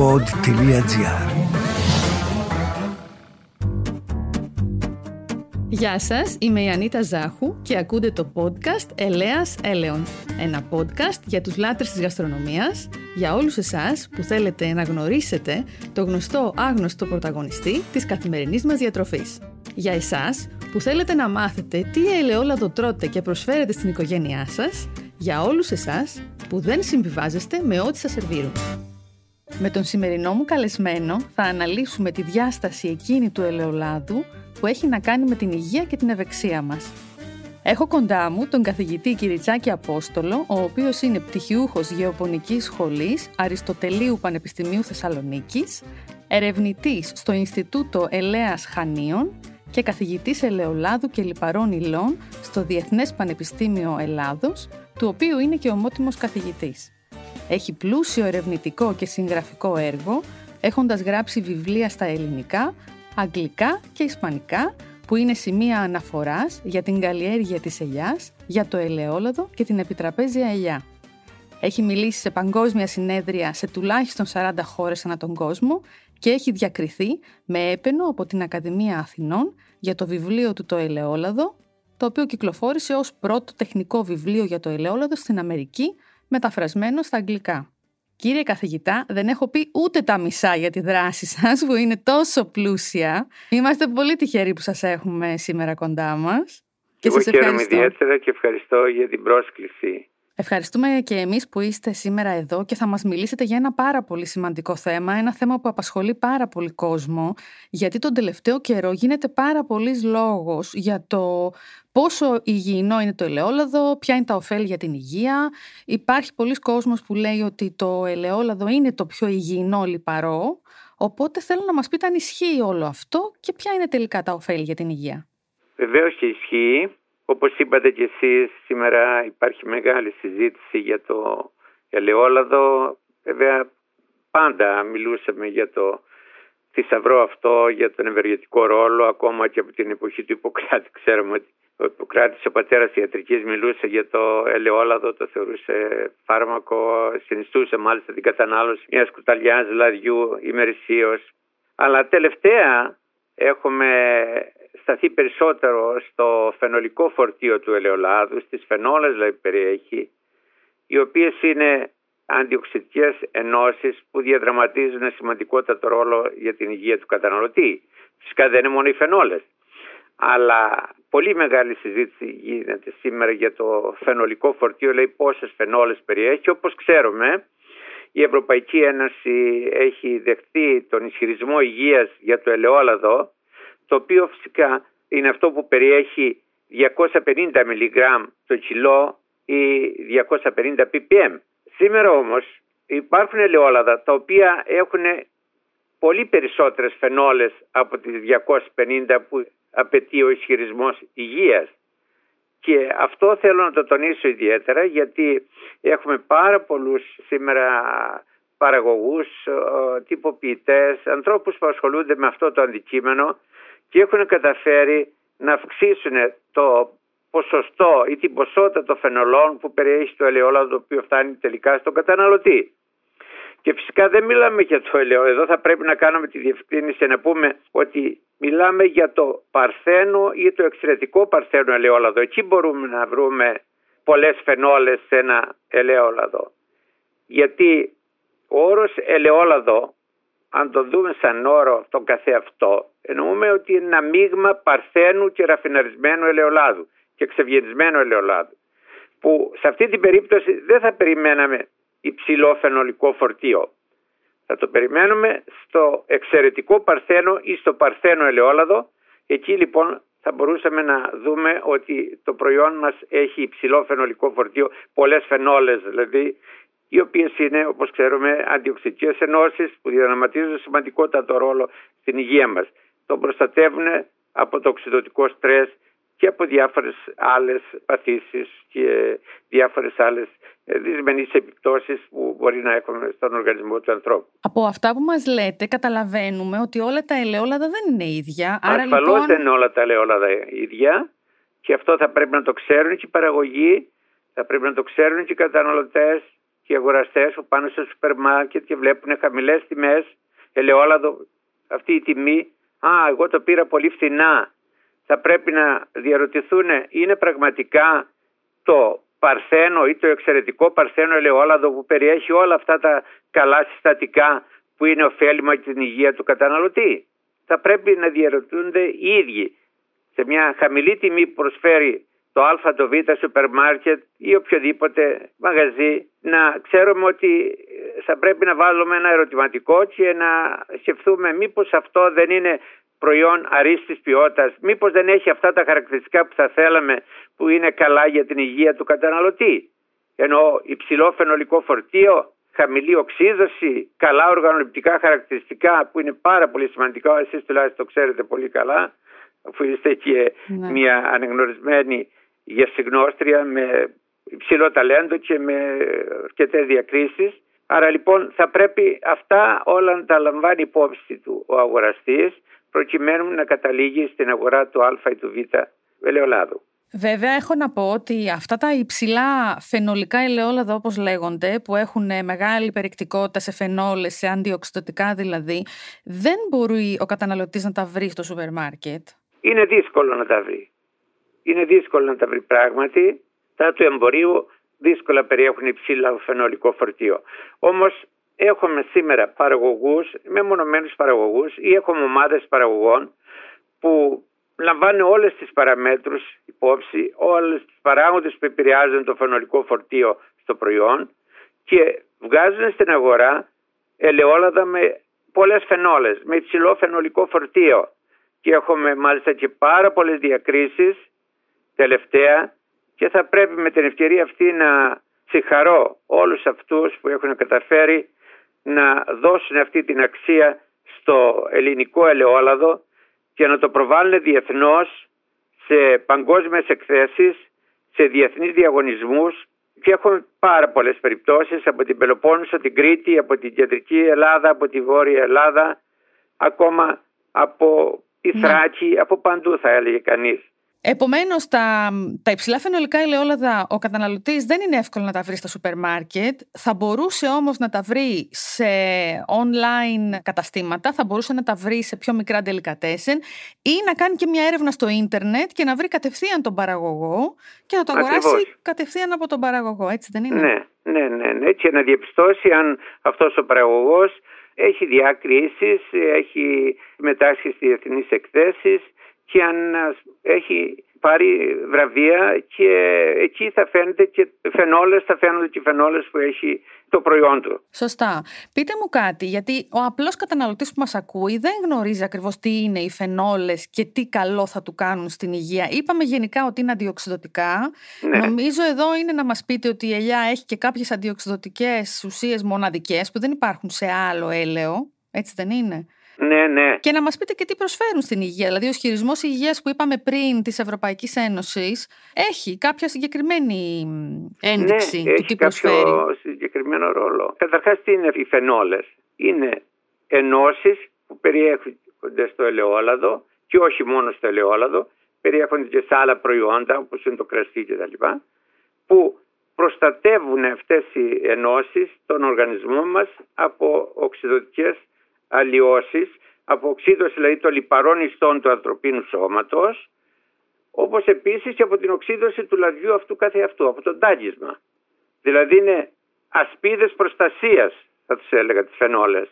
pod.gr Γεια σας, είμαι η Ανίτα Ζάχου και ακούτε το podcast Ελέας Έλεον. Ένα podcast για τους λάτρες της γαστρονομίας, για όλους εσάς που θέλετε να γνωρίσετε το γνωστό άγνωστο πρωταγωνιστή της καθημερινής μας διατροφής. Για εσάς που θέλετε να μάθετε τι ελαιόλαδο τρώτε και προσφέρετε στην οικογένειά σας, για όλους εσάς που δεν συμβιβάζεστε με ό,τι σας σερβίρουν. Με τον σημερινό μου καλεσμένο θα αναλύσουμε τη διάσταση εκείνη του ελαιολάδου που έχει να κάνει με την υγεία και την ευεξία μας. Έχω κοντά μου τον καθηγητή Κυριτσάκη Απόστολο, ο οποίος είναι πτυχιούχος Γεωπονικής Σχολής Αριστοτελείου Πανεπιστημίου Θεσσαλονίκης, ερευνητής στο Ινστιτούτο Ελέας Χανίων και καθηγητής ελαιολάδου και λιπαρών υλών στο Διεθνές Πανεπιστήμιο Ελλάδος, του οποίου είναι και ομότιμος καθηγητής. Έχει πλούσιο ερευνητικό και συγγραφικό έργο, έχοντας γράψει βιβλία στα ελληνικά, αγγλικά και ισπανικά, που είναι σημεία αναφοράς για την καλλιέργεια της ελιάς, για το ελαιόλαδο και την επιτραπέζια ελιά. Έχει μιλήσει σε παγκόσμια συνέδρια σε τουλάχιστον 40 χώρες ανά τον κόσμο και έχει διακριθεί με έπαινο από την Ακαδημία Αθηνών για το βιβλίο του «Το ελαιόλαδο», το οποίο κυκλοφόρησε ως πρώτο τεχνικό βιβλίο για το ελαιόλαδο στην Αμερική, μεταφρασμένο στα αγγλικά. Κύριε καθηγητά, δεν έχω πει ούτε τα μισά για τη δράση σας που είναι τόσο πλούσια. Είμαστε πολύ τυχεροί που σας έχουμε σήμερα κοντά μας. Και Εγώ χαίρομαι ιδιαίτερα και ευχαριστώ για την πρόσκληση. Ευχαριστούμε και εμείς που είστε σήμερα εδώ και θα μας μιλήσετε για ένα πάρα πολύ σημαντικό θέμα, ένα θέμα που απασχολεί πάρα πολύ κόσμο, γιατί τον τελευταίο καιρό γίνεται πάρα πολύς λόγος για το πόσο υγιεινό είναι το ελαιόλαδο, ποια είναι τα ωφέλη για την υγεία. Υπάρχει πολλοί κόσμος που λέει ότι το ελαιόλαδο είναι το πιο υγιεινό λιπαρό, οπότε θέλω να μας πείτε αν ισχύει όλο αυτό και ποια είναι τελικά τα ωφέλη για την υγεία. Βεβαίως και ισχύει. Όπως είπατε και εσείς, σήμερα υπάρχει μεγάλη συζήτηση για το ελαιόλαδο. Βέβαια, πάντα μιλούσαμε για το θησαυρό αυτό, για τον ευεργετικό ρόλο, ακόμα και από την εποχή του Ιπποκράτη. Ξέρουμε ότι ο Ιπποκράτης, ο πατέρας ιατρικής, μιλούσε για το ελαιόλαδο, το θεωρούσε φάρμακο, συνιστούσε μάλιστα την κατανάλωση μιας κουταλιάς λαδιού ημερησίως. Αλλά τελευταία έχουμε σταθεί περισσότερο στο φαινολικό φορτίο του ελαιολάδου, στις φαινόλες δηλαδή περιέχει, οι οποίες είναι αντιοξυτικές ενώσεις που διαδραματίζουν σημαντικότατο ρόλο για την υγεία του καταναλωτή. Φυσικά δεν είναι μόνο οι φαινόλες, αλλά πολύ μεγάλη συζήτηση γίνεται σήμερα για το φαινολικό φορτίο, λέει πόσες φαινόλες περιέχει, όπως ξέρουμε η Ευρωπαϊκή Ένωση έχει δεχτεί τον ισχυρισμό υγείας για το ελαιόλαδο το οποίο φυσικά είναι αυτό που περιέχει 250 μιλιγκράμμ το κιλό ή 250 ppm. Σήμερα όμως υπάρχουν ελαιόλαδα τα οποία έχουν πολύ περισσότερες φενόλες από τις 250 που απαιτεί ο ισχυρισμός υγείας. Και αυτό θέλω να το τονίσω ιδιαίτερα γιατί έχουμε πάρα πολλούς σήμερα παραγωγούς, ε, τυποποιητές, ανθρώπους που ασχολούνται με αυτό το αντικείμενο και έχουν καταφέρει να αυξήσουν το ποσοστό ή την ποσότητα των φαινολών που περιέχει το ελαιόλαδο το οποίο φτάνει τελικά στον καταναλωτή. Και φυσικά δεν μιλάμε για το ελαιόλαδο. Εδώ θα πρέπει να κάνουμε τη διευκρίνηση να πούμε ότι μιλάμε για το παρθένο ή το εξαιρετικό παρθένο ελαιόλαδο. Εκεί μπορούμε να βρούμε πολλές φαινόλες σε ένα ελαιόλαδο. Γιατί ο όρος ελαιόλαδο αν το δούμε σαν όρο τον καθεαυτό, εννοούμε ότι είναι ένα μείγμα παρθένου και ραφιναρισμένου ελαιολάδου και ξευγενισμένου ελαιολάδου. Που σε αυτή την περίπτωση δεν θα περιμέναμε υψηλό φαινολικό φορτίο. Θα το περιμένουμε στο εξαιρετικό παρθένο ή στο παρθένο ελαιόλαδο. Εκεί λοιπόν θα μπορούσαμε να δούμε ότι το προϊόν μας έχει υψηλό φαινολικό φορτίο, πολλές φαινόλες δηλαδή οι οποίες είναι, όπως ξέρουμε, αντιοξυτικέ ενώσεις που διαδραματίζουν σημαντικότατο ρόλο στην υγεία μας. Τον προστατεύουν από το οξυδοτικό στρες και από διάφορες άλλες παθήσεις και διάφορες άλλες δυσμενείς επιπτώσεις που μπορεί να έχουμε στον οργανισμό του ανθρώπου. Από αυτά που μας λέτε, καταλαβαίνουμε ότι όλα τα ελαιόλαδα δεν είναι ίδια. Ασφαλώς λοιπόν... δεν είναι όλα τα ελαιόλαδα ίδια και αυτό θα πρέπει να το ξέρουν και οι παραγωγοί, θα πρέπει να το ξέρουν και οι καταναλωτές και οι αγοραστές που πάνε στο σούπερ μάρκετ και βλέπουν χαμηλές τιμές, ελαιόλαδο, αυτή η τιμή, α, εγώ το πήρα πολύ φθηνά. Θα πρέπει να διαρωτηθούν, είναι πραγματικά το παρθένο ή το εξαιρετικό παρθένο ελαιόλαδο που περιέχει όλα αυτά τα καλά συστατικά που είναι ωφέλιμα για την υγεία του καταναλωτή. Θα πρέπει να διαρωτούνται οι ίδιοι σε μια χαμηλή τιμή που προσφέρει το α, το β σούπερ μάρκετ ή οποιοδήποτε μαγαζί να ξέρουμε ότι θα πρέπει να βάλουμε ένα ερωτηματικό και να σκεφτούμε μήπως αυτό δεν είναι προϊόν αρίστης ποιότητας, μήπως δεν έχει αυτά τα χαρακτηριστικά που θα θέλαμε που είναι καλά για την υγεία του καταναλωτή. Ενώ υψηλό φαινολικό φορτίο, χαμηλή οξύδωση, καλά οργανοληπτικά χαρακτηριστικά που είναι πάρα πολύ σημαντικά, εσείς τουλάχιστον το ξέρετε πολύ καλά, αφού είστε και ναι. μια αναγνωρισμένη γευσηγνώστρια με υψηλό ταλέντο και με αρκετές διακρίσεις. Άρα λοιπόν θα πρέπει αυτά όλα να τα λαμβάνει υπόψη του ο αγοραστής προκειμένου να καταλήγει στην αγορά του α ή του β ελαιολάδου. Βέβαια έχω να πω ότι αυτά τα υψηλά φαινολικά ελαιόλαδα όπως λέγονται που έχουν μεγάλη περιεκτικότητα σε φαινόλες, σε αντιοξυδοτικά δηλαδή δεν μπορεί ο καταναλωτής να τα βρει στο σούπερ μάρκετ. Είναι δύσκολο να τα βρει. Είναι δύσκολο να τα βρει πράγματι. Τα του εμπορίου δύσκολα περιέχουν υψηλά φαινολικό φορτίο. Όμως έχουμε σήμερα παραγωγούς, μεμονωμένους παραγωγούς ή έχουμε ομάδες παραγωγών που λαμβάνουν όλες τις παραμέτρους υπόψη, όλες τις παράγοντες που επηρεάζουν το φαινολικό φορτίο στο προϊόν και βγάζουν στην αγορά ελαιόλαδα με πολλές φαινόλες, με υψηλό φαινολικό φορτίο και έχουμε μάλιστα και πάρα πολλές διακρίσεις τελευταία και θα πρέπει με την ευκαιρία αυτή να συγχαρώ όλους αυτούς που έχουν καταφέρει να δώσουν αυτή την αξία στο ελληνικό ελαιόλαδο και να το προβάλλουν διεθνώς σε παγκόσμιες εκθέσεις, σε διεθνείς διαγωνισμούς και έχουμε πάρα πολλές περιπτώσεις από την Πελοπόννησο, την Κρήτη, από την Κεντρική Ελλάδα, από τη Βόρεια Ελλάδα, ακόμα από τη ναι. Θράκη, από παντού θα έλεγε κανείς. Επομένως, τα, τα υψηλά φαινολικά ελαιόλαδα ο καταναλωτής δεν είναι εύκολο να τα βρει στα σούπερ μάρκετ. Θα μπορούσε όμως να τα βρει σε online καταστήματα, θα μπορούσε να τα βρει σε πιο μικρά delicatesen ή να κάνει και μια έρευνα στο ίντερνετ και να βρει κατευθείαν τον παραγωγό και να το αγοράσει κατευθείαν από τον παραγωγό. Έτσι δεν είναι; Ναι, ναι, ναι. ναι. Και να διαπιστώσει αν αυτός ο παραγωγός έχει διακρίσει, έχει μετάσχει στις διεθνείς εκθέσεις και αν έχει πάρει βραβεία και εκεί θα φαίνεται και φαινόλες, θα φαίνονται και φαινόλες που έχει το προϊόν του. Σωστά. Πείτε μου κάτι, γιατί ο απλός καταναλωτής που μας ακούει δεν γνωρίζει ακριβώς τι είναι οι φαινόλες και τι καλό θα του κάνουν στην υγεία. Είπαμε γενικά ότι είναι αντιοξυδοτικά. Ναι. Νομίζω εδώ είναι να μας πείτε ότι η ελιά έχει και κάποιες αντιοξυδοτικές ουσίες μοναδικές που δεν υπάρχουν σε άλλο έλαιο. Έτσι δεν είναι; Ναι, ναι. Και να μας πείτε και τι προσφέρουν στην υγεία. Δηλαδή, ο χειρισμός υγείας που είπαμε πριν της Ευρωπαϊκής Ένωσης έχει κάποια συγκεκριμένη ένδειξη ναι, του τι προσφέρει; Έχει κάποιο συγκεκριμένο ρόλο. Καταρχάς, τι είναι οι φενόλε. Είναι ενώσεις που περιέχονται στο ελαιόλαδο και όχι μόνο στο ελαιόλαδο, περιέχονται και σε άλλα προϊόντα όπως είναι το κρασί κτλ. που προστατεύουν αυτές οι ενώσεις τον οργανισμό μας από οξυδοτικές αλλοιώσεις, οξύδωση δηλαδή των λιπαρών ιστών του ανθρωπίνου σώματος, όπως επίσης και από την οξύδωση του λαδιού αυτού καθεαυτού, από το τάγισμα. Δηλαδή είναι ασπίδες προστασίας, θα τους έλεγα, τις φαινόλες.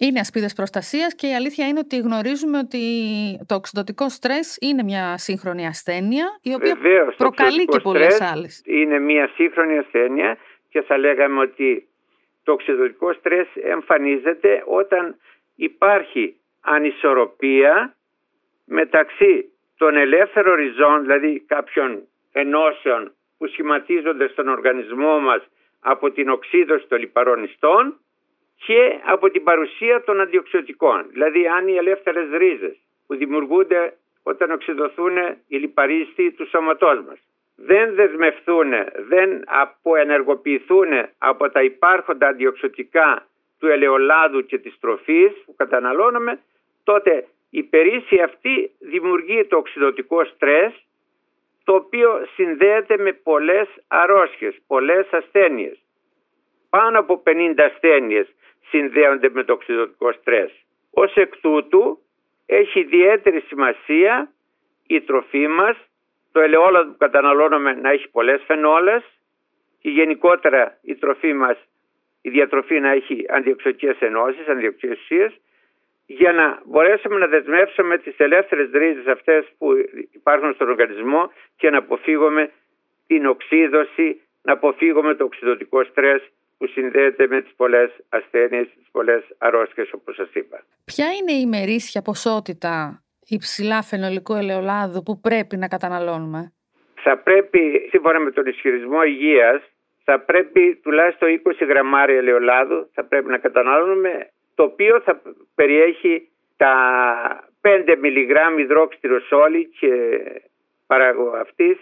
Είναι ασπίδες προστασίας και η αλήθεια είναι ότι γνωρίζουμε ότι το οξυδοτικό στρες είναι μια σύγχρονη ασθένεια η οποία Βεβαίως, προκαλεί και πολλές άλλες. Είναι μια σύγχρονη ασθένεια και θα λέγαμε ότι το οξυδοτικό στρες εμφανίζεται όταν υπάρχει ανισορροπία μεταξύ των ελεύθερων ριζών, δηλαδή κάποιων ενώσεων που σχηματίζονται στον οργανισμό μας από την οξύδωση των λιπαρών ιστών και από την παρουσία των αντιοξυδοτικών. Δηλαδή αν οι ελεύθερες ρίζες που δημιουργούνται όταν οξυδοθούν οι λιπαρίστοι του σώματός μας δεν δεσμευθούν, δεν αποενεργοποιηθούν από τα υπάρχοντα αντιοξωτικά του ελαιολάδου και της τροφής που καταναλώνουμε, τότε η περίση αυτή δημιουργεί το οξυδοτικό στρες, το οποίο συνδέεται με πολλές αρρώστιες, πολλές ασθένειες. πάνω από 50 ασθένειες συνδέονται με το οξυδοτικό στρες. Ως εκ τούτου έχει ιδιαίτερη σημασία η τροφή μας, το ελαιόλαδο που καταναλώνουμε να έχει πολλές φενόλες και γενικότερα η τροφή μας, η διατροφή να έχει αντιοξωτικές ενώσεις, αντιοξωτικές ουσίες για να μπορέσουμε να δεσμεύσουμε τις ελεύθερες ρίζες αυτές που υπάρχουν στον οργανισμό και να αποφύγουμε την οξύδωση, να αποφύγουμε το οξυδοτικό στρες που συνδέεται με τις πολλές ασθένειες, τις πολλές αρρώστιες όπως σας είπα. Ποια είναι η ημερήσια ποσότητα υψηλά φαινολικού ελαιολάδου που πρέπει να καταναλώνουμε. Θα πρέπει, σύμφωνα με τον ισχυρισμό υγείας, θα πρέπει τουλάχιστον 20 γραμμάρια ελαιολάδου θα πρέπει να καταναλώνουμε, το οποίο θα περιέχει τα 5 μιλιγράμμ υδρόξτηροσόλη και παράγω αυτής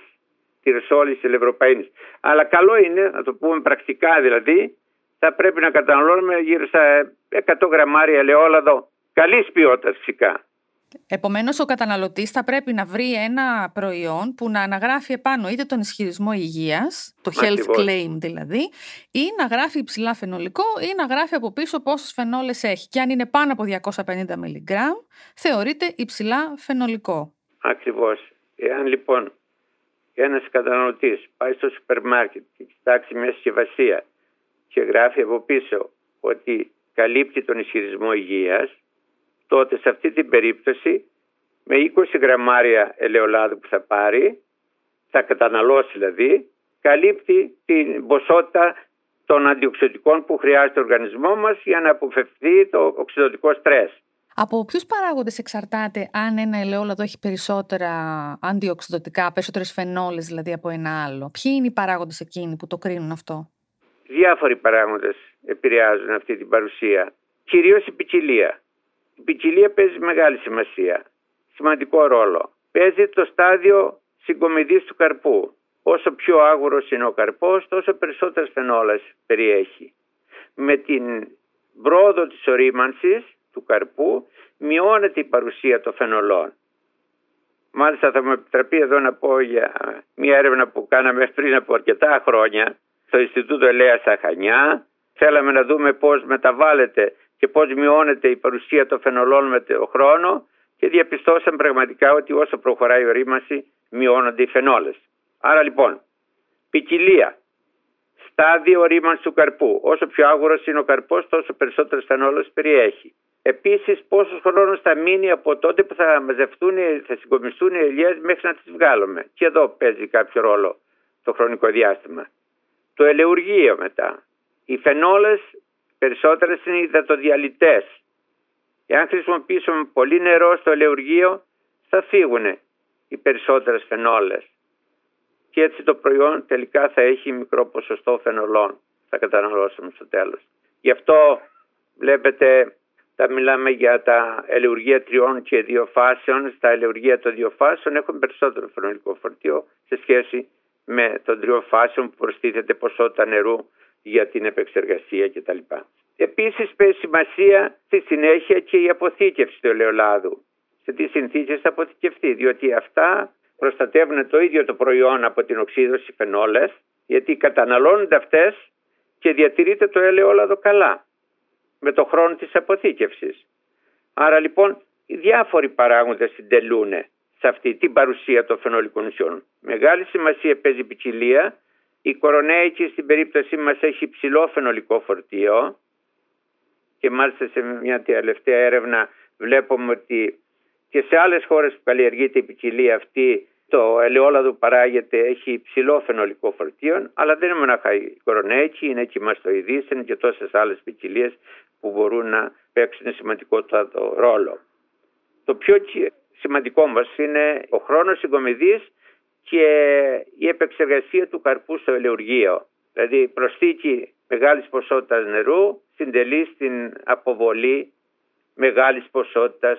τυρσόλης ελευρωπαίνης. Αλλά καλό είναι, να το πούμε πρακτικά δηλαδή, θα πρέπει να καταναλώνουμε γύρω στα 100 γραμμάρια ελαιόλαδο καλής ποιότητας φυσικά. Επομένως, ο καταναλωτής θα πρέπει να βρει ένα προϊόν που να αναγράφει επάνω είτε τον ισχυρισμό υγείας, το health claim δηλαδή, ή να γράφει υψηλά φαινολικό ή να γράφει από πίσω πόσες φαινόλες έχει. Και αν είναι πάνω από 250 μιλιγκράμμ, θεωρείται υψηλά φαινολικό. Ακριβώς. Εάν λοιπόν ένας καταναλωτής πάει στο σούπερ μάρκετ και κοιτάξει μια συσκευασία και γράφει από πίσω ότι καλύπτει τον ισχυρισμό υγείας, τότε σε αυτή την περίπτωση με 20 γραμμάρια ελαιολάδου που θα πάρει, θα καταναλώσει δηλαδή, καλύπτει την ποσότητα των αντιοξυδοτικών που χρειάζεται ο οργανισμός μας για να αποφευθεί το οξυδοτικό στρες. Από ποιους παράγοντες εξαρτάται αν ένα ελαιόλαδο έχει περισσότερα αντιοξυδοτικά, περισσότερες φαινόλες δηλαδή από ένα άλλο; Ποιοι είναι οι παράγοντες εκείνοι που το κρίνουν αυτό; Διάφοροι παράγοντες επηρεάζουν αυτή την παρουσία. Κυρίως η ποικιλία. Η ποικιλία παίζει μεγάλη σημασία, σημαντικό ρόλο. Παίζει το στάδιο συγκομιδής του καρπού. Όσο πιο άγουρος είναι ο καρπός, τόσο περισσότερες φαινόλες περιέχει. Με την πρόοδο της ορίμανσης του καρπού μειώνεται η παρουσία των φαινολών. Μάλιστα θα μου επιτραπεί εδώ να πω για μια έρευνα που κάναμε πριν από αρκετά χρόνια στο Ινστιτούτο Ελέας στα Χανιά. Θέλαμε να δούμε πώς μεταβάλλεται και πώς μειώνεται η παρουσία των φαινολών με το χρόνο και διαπιστώσαμε πραγματικά ότι όσο προχωράει η ορίμαση μειώνονται οι φαινόλες. Άρα λοιπόν, ποικιλία, στάδιο ορίμανση του καρπού. Όσο πιο άγουρος είναι ο καρπός τόσο περισσότερες φαινόλες περιέχει. Επίσης πόσος χρόνος θα μείνει από τότε που θα μαζευτούν, θα συγκομιστούν οι ελιές μέχρι να τις βγάλουμε. Και εδώ παίζει κάποιο ρόλο το χρονικό διάστημα. Το ελεουργείο μετά. Οι φαινόλες περισσότερες είναι υδατοδιαλυτές. Εάν χρησιμοποιήσουμε πολύ νερό στο ελεουργείο θα φύγουν οι περισσότερες φαινόλες. Και έτσι το προϊόν τελικά θα έχει μικρό ποσοστό φαινολών. Θα καταναλώσουμε στο τέλος. Γι' αυτό βλέπετε θα μιλάμε για τα ελεουργία τριών και δύο φάσεων. Στα ελεουργία των δύο φάσεων έχουν περισσότερο φαινολικό φορτίο σε σχέση με των τριών φάσεων που προστίθεται ποσότητα νερού για την επεξεργασία κτλ. Επίσης παίζει σημασία στη συνέχεια και η αποθήκευση του ελαιολάδου. Σε τι συνθήκες θα αποθηκευτεί, διότι αυτά προστατεύουν το ίδιο το προϊόν από την οξύδωση φαινόλες, γιατί καταναλώνονται αυτές και διατηρείται το ελαιόλαδο καλά με το χρόνο της αποθήκευσης. Άρα λοιπόν οι διάφοροι παράγοντες συντελούν σε αυτή την παρουσία των φαινολικών ουσιών. Μεγάλη σημασία παίζει η ποικιλία. Η κορονέικη στην περίπτωσή μας έχει υψηλό φαινολικό φορτίο και μάλιστα σε μια τελευταία έρευνα βλέπουμε ότι και σε άλλες χώρες που καλλιεργείται η ποικιλία αυτή το ελαιόλαδο που παράγεται έχει υψηλό φαινολικό φορτίο, αλλά δεν είναι μονάχα η κορονέικη, είναι και η μαστοειδής, είναι και τόσες άλλες ποικιλίες που μπορούν να παίξουν σημαντικότατο ρόλο. Το πιο σημαντικό μας είναι ο χρόνος συγκομιδής και η επεξεργασία του καρπού στο ελαιουργείο. Δηλαδή προσθήκη μεγάλης ποσότητας νερού συντελεί στην αποβολή μεγάλης ποσότητας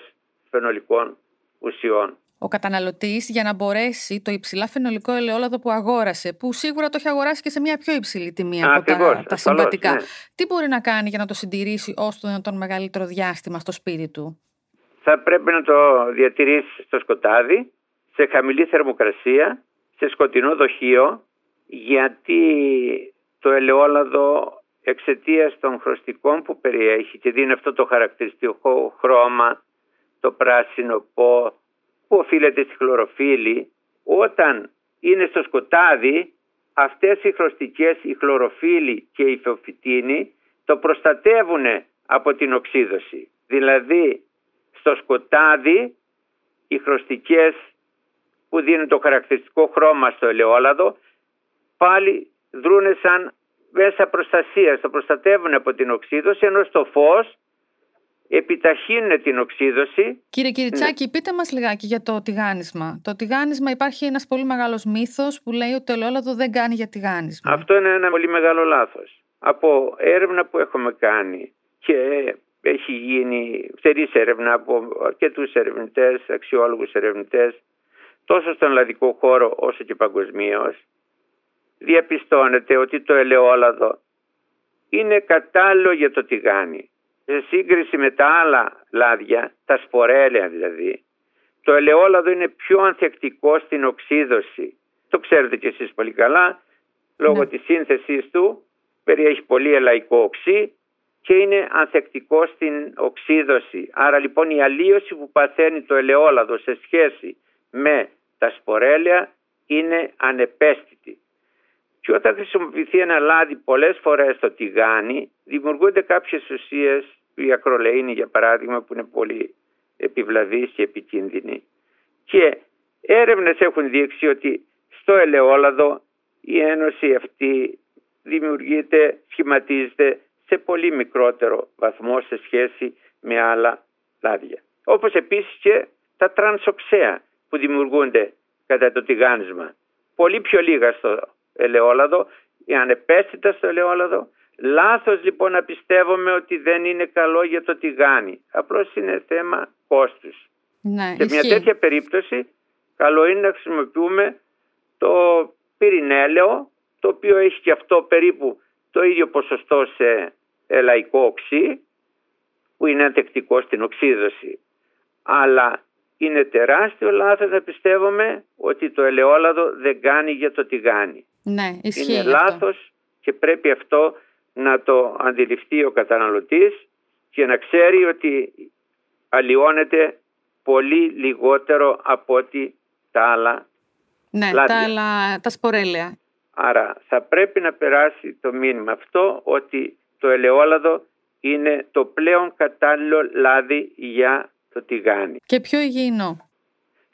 φαινολικών ουσιών ο καταναλωτής για να μπορέσει το υψηλά φαινολικό ελαιόλαδο που αγόρασε, που σίγουρα το έχει αγοράσει και σε μια πιο υψηλή τιμή από τα, τα συμβατικά. Ναι. Τι μπορεί να κάνει για να το συντηρήσει όσο το δυνατόν μεγαλύτερο διάστημα στο σπίτι του; Θα πρέπει να το διατηρήσει στο σκοτάδι, σε χαμηλή θερμοκρασία, σε σκοτεινό δοχείο, γιατί το ελαιόλαδο εξαιτίας των χρωστικών που περιέχει και δίνει αυτό το χαρακτηριστικό χρώμα, το πράσινο πω, που οφείλεται στη χλωροφύλλη, όταν είναι στο σκοτάδι, αυτές οι χρωστικές, η χλωροφύλλη και η φεοφυτίνη, το προστατεύουν από την οξύδωση. Δηλαδή, στο σκοτάδι, οι χρωστικές που δίνουν το χαρακτηριστικό χρώμα στο ελαιόλαδο, πάλι δρούν σαν μέσα προστασία, το προστατεύουν από την οξύδωση, ενώ στο φως επιταχύνουν την οξύδωση. Κύριε Κυριτσάκη, ναι. πείτε μας λιγάκι για το τηγάνισμα. Το τηγάνισμα υπάρχει ένας πολύ μεγάλος μύθος που λέει ότι το ελαιόλαδο δεν κάνει για τηγάνισμα. Αυτό είναι ένα πολύ μεγάλο λάθος. Από έρευνα που έχουμε κάνει και έχει γίνει στερής έρευνα από αρκετούς ερευνητές, αξιόλογους ερευνητές, τόσο στον ελλαδικό χώρο όσο και παγκοσμίως, διαπιστώνεται ότι το ελαιόλαδο είναι κατάλληλο για το τηγάνι. Σε σύγκριση με τα άλλα λάδια, τα σπορέλαια δηλαδή, το ελαιόλαδο είναι πιο ανθεκτικό στην οξύδωση. Το ξέρετε κι εσείς πολύ καλά, λόγω ναι. της σύνθεσης του περιέχει πολύ ελαϊκό οξύ και είναι ανθεκτικό στην οξύδωση. Άρα λοιπόν η αλλίωση που παθαίνει το ελαιόλαδο σε σχέση με τα σπορέλαια είναι ανεπαίσθητη. Και όταν χρησιμοποιηθεί ένα λάδι πολλές φορές στο τηγάνι δημιουργούνται κάποιες ουσίες, η ακρολεΐνη για παράδειγμα που είναι πολύ επιβλαβής και επικίνδυνη. Και έρευνες έχουν δείξει ότι στο ελαιόλαδο η ένωση αυτή δημιουργείται, σχηματίζεται σε πολύ μικρότερο βαθμό σε σχέση με άλλα λάδια. Όπως επίσης και τα τρανσοξέα που δημιουργούνται κατά το τηγάνισμα. Πολύ πιο λίγα στο ελαιόλαδο, η ανεπαίσθητα στο ελαιόλαδο. Λάθος λοιπόν να πιστεύουμε ότι δεν είναι καλό για το τηγάνι. Απλώς είναι θέμα κόστους. Ναι, σε μια τέτοια περίπτωση καλό είναι να χρησιμοποιούμε το πυρηνέλαιο το οποίο έχει και αυτό περίπου το ίδιο ποσοστό σε ελαϊκό οξύ που είναι αντεκτικό στην οξύδωση. Αλλά είναι τεράστιο λάθος να πιστεύουμε ότι το ελαιόλαδο δεν κάνει για το τηγάνι. Ναι, ισχύει Είναι λάθος και πρέπει αυτό να το αντιληφθεί ο καταναλωτής και να ξέρει ότι αλλοιώνεται πολύ λιγότερο από ότι τα άλλα ναι, τα άλλα, τα σπορέλαια. Άρα θα πρέπει να περάσει το μήνυμα αυτό ότι το ελαιόλαδο είναι το πλέον κατάλληλο λάδι για το τηγάνι. Και πιο υγιεινό.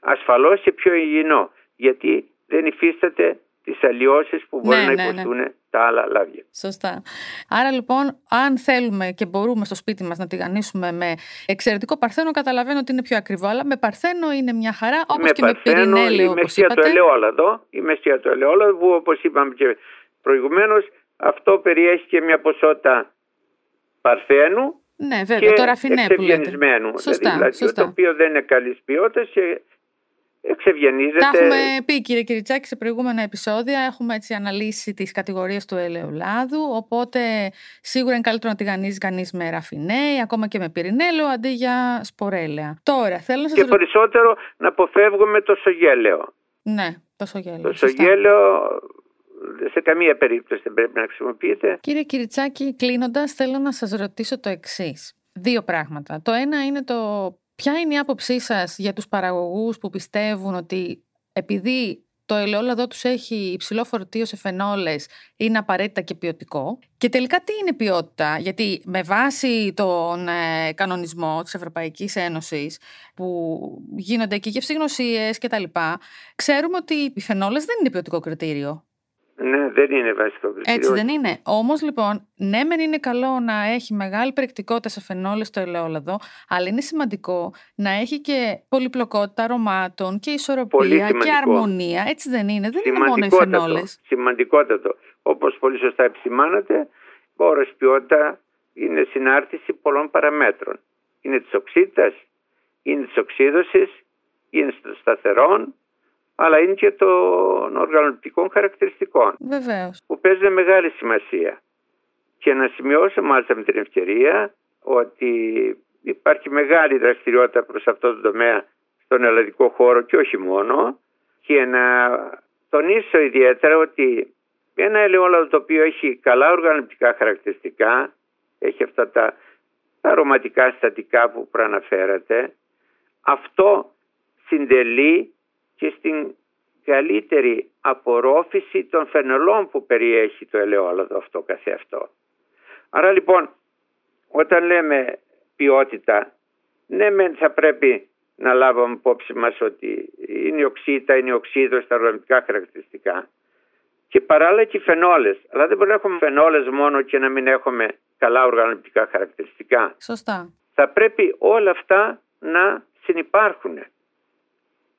Ασφαλώς και πιο υγιεινό, γιατί δεν υφίσταται τις αλλοιώσεις που μπορεί ναι, να ναι, ναι. υποστούν τα άλλα λάδια. Σωστά. Άρα λοιπόν, αν θέλουμε και μπορούμε στο σπίτι μας να τηγανίσουμε με εξαιρετικό παρθένο, καταλαβαίνω ότι είναι πιο ακριβό, αλλά με παρθένο είναι μια χαρά, όπως και με πυρηνέλαιο, η μεσία του ελαιόλαδο, η μεσία του ελαιόλαδο, που όπως είπαμε και προηγουμένως, αυτό περιέχει και μια ποσότητα παρθένου ναι, βέβαια, και το ραφινέ που λέτε. Σωστά, δηλαδή, σωστά. Το οποίο δεν είναι καλής ποιότητας και εξευγενίζεται. Τα έχουμε πει κύριε Κυριτσάκη σε προηγούμενα επεισόδια, έχουμε έτσι αναλύσει τις κατηγορίες του ελαιολάδου, οπότε σίγουρα είναι καλύτερο να τηγανίζει κανείς με ραφινέ, ακόμα και με πυρηνέλαιο αντί για σπορέλαια. Τώρα, θέλω να σας... Και περισσότερο να αποφεύγουμε το σογέλαιο. Ναι, το σογέλαιο. Το σογέλαιο σε καμία περίπτωση δεν πρέπει να χρησιμοποιείται. Κύριε Κυριτσάκη, κλείνοντας, θέλω να σας ρωτήσω το εξής. Δύο πράγματα. Το ένα είναι το ποια είναι η άποψή σας για τους παραγωγούς που πιστεύουν ότι επειδή το ελαιόλαδο τους έχει υψηλό φορτίο σε φενόλες, είναι απαραίτητα και ποιοτικό; Και τελικά τι είναι ποιότητα, γιατί με βάση τον ε, κανονισμό της Ευρωπαϊκής Ένωσης που γίνονται και γευσηγνωσίες και τα λοιπά, ξέρουμε ότι οι φενόλες δεν είναι ποιοτικό κριτήριο. Ναι, δεν είναι βασικό κριτήριο. Έτσι δεν είναι. Όμως λοιπόν, ναι, μεν είναι καλό να έχει μεγάλη περιεκτικότητα σε φενόλε στο ελαιόλαδο, αλλά είναι σημαντικό να έχει και πολυπλοκότητα αρωμάτων και ισορροπία και αρμονία. Έτσι δεν είναι. Δεν είναι μόνο οι φενόλε. Σημαντικότατο. Όπως πολύ σωστά επισημάνατε, όρο ποιότητα είναι συνάρτηση πολλών παραμέτρων. Είναι της οξύτητας, είναι της οξύδωσης, είναι των σταθερών, αλλά είναι και των οργανωτικών χαρακτηριστικών Βεβαίως. που παίζουν μεγάλη σημασία. Και να σημειώσω μάλιστα με την ευκαιρία ότι υπάρχει μεγάλη δραστηριότητα προς αυτό το τομέα στον ελλαδικό χώρο και όχι μόνο και να τονίσω ιδιαίτερα ότι ένα ελαιόλαδο το οποίο έχει καλά οργανωτικά χαρακτηριστικά, έχει αυτά τα, τα αρωματικά συστατικά που προαναφέρατε, αυτό συντελεί και στην καλύτερη απορρόφηση των φαινολών που περιέχει το ελαιόλαδο αυτό καθεαυτό. Άρα λοιπόν όταν λέμε ποιότητα, ναι μεν θα πρέπει να λάβουμε υπόψη μας ότι είναι η οξύτα, είναι η οξύδο στα οργανωτικά χαρακτηριστικά και παράλληλα και οι φαινόλες. Αλλά δεν μπορούμε να έχουμε φαινόλες μόνο και να μην έχουμε καλά οργανωτικά χαρακτηριστικά. Σωστά. Θα πρέπει όλα αυτά να συνεπάρχουν.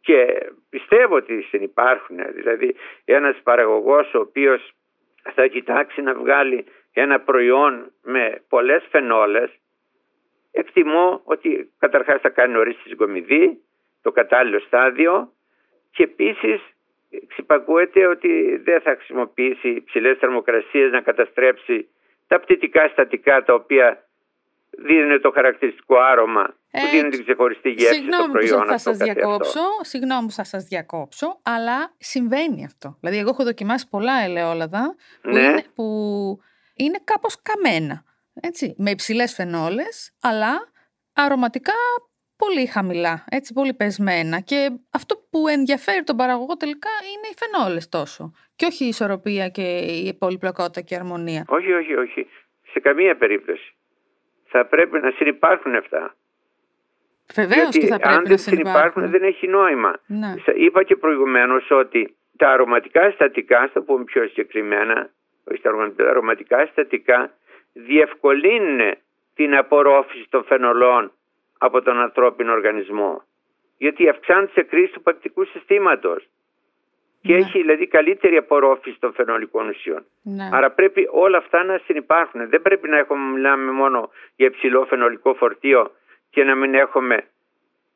Και πιστεύω ότι συνεπάρχουν. Δηλαδή ένας παραγωγός ο οποίος θα κοιτάξει να βγάλει ένα προϊόν με πολλές φαινόλες εκτιμώ ότι καταρχάς θα κάνει νωρίς τη συγκομιδή, το κατάλληλο στάδιο και επίσης ξυπακούεται ότι δεν θα χρησιμοποιήσει υψηλές θερμοκρασίες να καταστρέψει τα πτυτικά στατικά τα οποία δίνουν το χαρακτηριστικό άρωμα που δίνουν την ξεχωριστή γεύση στο προϊόν που θα σας διακόψω, Συγγνώμη που θα σας διακόψω, αλλά συμβαίνει αυτό. Δηλαδή εγώ έχω δοκιμάσει πολλά ελαιόλαδα που, ναι. είναι, που είναι κάπως καμένα. Έτσι, με υψηλές φενόλες, αλλά αρωματικά πολύ χαμηλά, έτσι πολύ πεσμένα και αυτό που ενδιαφέρει τον παραγωγό τελικά είναι οι φενόλες τόσο και όχι η ισορροπία και η πολυπλοκότητα και η αρμονία. Όχι, όχι, όχι. Σε καμία περίπτωση. Θα πρέπει να συνεπάρχουν αυτά. Βεβαίως και θα πρέπει αν δεν συνεπάρχουν δεν έχει νόημα. Ναι. Είπα και προηγουμένως ότι τα αρωματικά συστατικά, θα πούμε πιο συγκεκριμένα, όχι τα αρωματικά συστατικά διευκολύνουν την απορρόφηση των φαινολών από τον ανθρώπινο οργανισμό. Γιατί αυξάνει σε κρίση του πακτικού συστήματος και ναι. έχει δηλαδή καλύτερη απορρόφηση των φαινολικών ουσιών. Ναι. Άρα πρέπει όλα αυτά να συνεπάρχουν. Δεν πρέπει να έχουμε, μιλάμε μόνο για υψηλό φαινολικό φορτίο και να μην έχουμε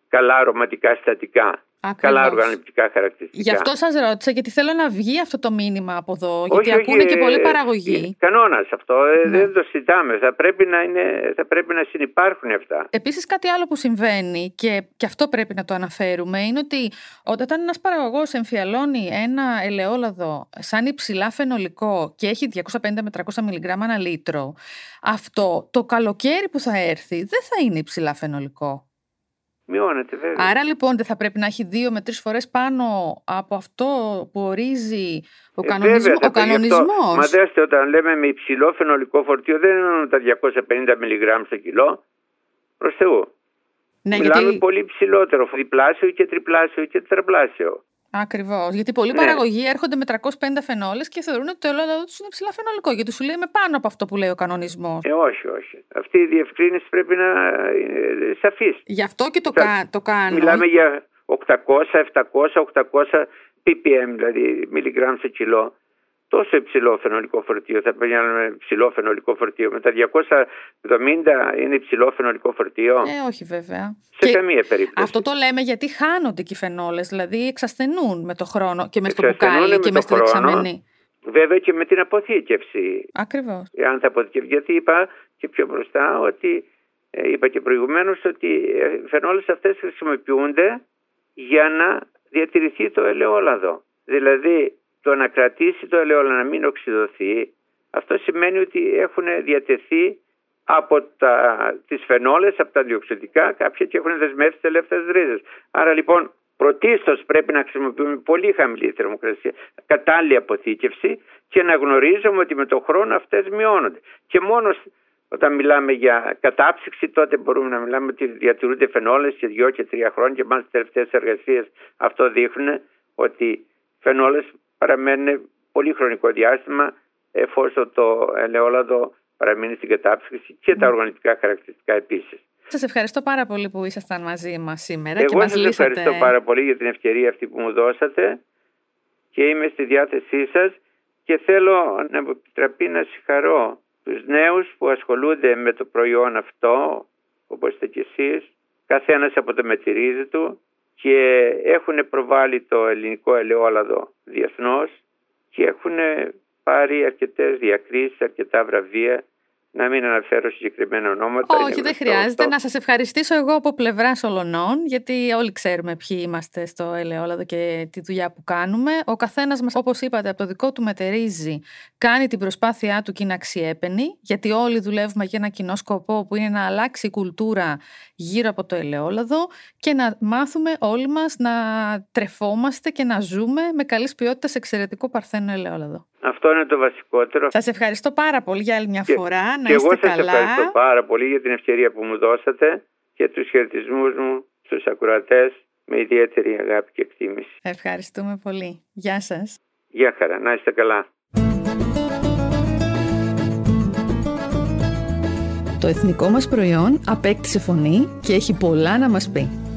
καλά αρωματικά συστατικά. Ακριβώς. Καλά οργανωτικά χαρακτηριστικά. Γι' αυτό σας ρώτησα, γιατί θέλω να βγει αυτό το μήνυμα από εδώ. Γιατί όχι, ακούνε και πολλοί ε, παραγωγοί. Κανόνας αυτό. Ε, ναι. Δεν το συζητάμε. Θα πρέπει να, είναι, θα πρέπει να συνεπάρχουν αυτά. Επίσης, κάτι άλλο που συμβαίνει και, και αυτό πρέπει να το αναφέρουμε είναι ότι όταν ένας παραγωγός εμφιαλώνει ένα ελαιόλαδο σαν υψηλά φαινολικό και έχει 250 με 300 μιλιγκράμμα ένα λίτρο, αυτό το καλοκαίρι που θα έρθει δεν θα είναι υψηλά φαινολικό. Μειώνεται βέβαια. Άρα λοιπόν δεν θα πρέπει να έχει δύο με τρεις φορές πάνω από αυτό που ορίζει ο, ε, ο κανονισμός. Μα δέστε όταν λέμε με υψηλό φαινολικό φορτίο δεν είναι τα 250 μιλιγκράμμ στο κιλό. Προς Θεού. Ναι, Μιλάμε γιατί... πολύ ψηλότερο, διπλάσιο και τριπλάσιο και τετραπλάσιο. Ακριβώς. Γιατί πολλοί ναι. παραγωγοί έρχονται με 350 φενόλε και θεωρούν ότι το ελαιόλαδο του είναι ψηλά φαινολικό. Γιατί σου λέει με πάνω από αυτό που λέει ο κανονισμός. Ε, όχι, όχι. Αυτή η διευκρίνηση πρέπει να είναι σαφής. Γι' αυτό και το, κα... το κάνω. Μιλάμε για 800, 700, 800 ppm, δηλαδή μιλιγκράμμ σε κιλό τόσο υψηλό φαινολικό φορτίο. Θα με υψηλό φαινολικό φορτίο. Με τα 270 είναι υψηλό φαινολικό φορτίο. Ε, όχι βέβαια. Σε και καμία περίπτωση. Αυτό το λέμε γιατί χάνονται και οι φαινόλες, δηλαδή εξασθενούν με το χρόνο και μες στο μπουκάλι και μες στη δεξαμενή. Βέβαια και με την αποθήκευση. Ακριβώς. Αν θα αποθηκευθεί, γιατί είπα και πιο μπροστά ότι ε, είπα και προηγουμένως ότι οι φαινόλες αυτές χρησιμοποιούνται για να διατηρηθεί το ελαιόλαδο. Δηλαδή το να κρατήσει το ελαιόλαδο να μην οξυδωθεί, αυτό σημαίνει ότι έχουν διατεθεί από τα, τις φαινόλες, από τα διοξιδικά, κάποια και έχουν δεσμεύσει τις ελεύθερες ρίζες. Άρα λοιπόν πρωτίστως πρέπει να χρησιμοποιούμε πολύ χαμηλή θερμοκρασία, κατάλληλη αποθήκευση και να γνωρίζουμε ότι με τον χρόνο αυτές μειώνονται. Και μόνο όταν μιλάμε για κατάψυξη τότε μπορούμε να μιλάμε ότι διατηρούνται φαινόλες και δυο και τρία χρόνια και μάλιστα τελευταίες εργασίες αυτό δείχνουν ότι φαινόλες παραμένουν πολύ χρονικό διάστημα εφόσον το ελαιόλαδο παραμείνει στην κατάψυξη και τα ναι. οργανωτικά χαρακτηριστικά επίσης. Σας ευχαριστώ πάρα πολύ που ήσασταν μαζί μας σήμερα Εγώ και μας σας λύσατε... ευχαριστώ πάρα πολύ για την ευκαιρία αυτή που μου δώσατε και είμαι στη διάθεσή σας και θέλω να μου επιτραπεί να συγχαρώ τους νέους που ασχολούνται με το προϊόν αυτό όπως είστε και εσείς καθένας από το μετηρίζει του και έχουν προβάλει το ελληνικό ελαιόλαδο διεθνώς και έχουν πάρει αρκετές διακρίσεις, αρκετά βραβεία να μην αναφέρω συγκεκριμένα ονόματα. Όχι, δεν χρειάζεται. Να σας ευχαριστήσω εγώ από πλευράς Ολονών, γιατί όλοι ξέρουμε ποιοι είμαστε στο ελαιόλαδο και τη δουλειά που κάνουμε. Ο καθένας μας, όπως είπατε, από το δικό του μετερίζει, κάνει την προσπάθειά του και είναι αξιέπαινη, γιατί όλοι δουλεύουμε για ένα κοινό σκοπό που είναι να αλλάξει η κουλτούρα γύρω από το ελαιόλαδο και να μάθουμε όλοι μας να τρεφόμαστε και να ζούμε με καλής ποιότητας σε εξαιρετικό παρθένο ελαιόλαδο. Αυτό είναι το βασικότερο. Σας ευχαριστώ πάρα πολύ για άλλη μια φορά. Να και είστε εγώ καλά. σας ευχαριστώ πάρα πολύ για την ευκαιρία που μου δώσατε και τους χαιρετισμούς μου στους ακροατές με ιδιαίτερη αγάπη και εκτίμηση. Ευχαριστούμε πολύ. Γεια σας. Γεια χαρά. Να είστε καλά. Το εθνικό μας προϊόν απέκτησε φωνή και έχει πολλά να μας πει.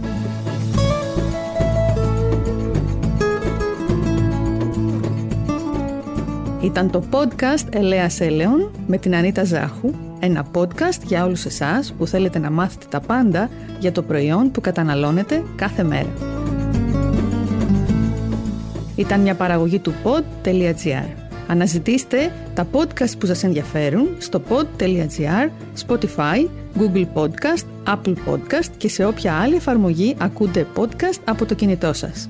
Ήταν το podcast Ελέας Έλεον με την Ανίτα Ζάχου, ένα podcast για όλους εσάς που θέλετε να μάθετε τα πάντα για το προϊόν που καταναλώνετε κάθε μέρα. Ήταν μια παραγωγή του pod.gr. Αναζητήστε τα podcast που σας ενδιαφέρουν στο pod.gr, Spotify, Google Podcast, Apple Podcast και σε όποια άλλη εφαρμογή ακούτε podcast από το κινητό σας.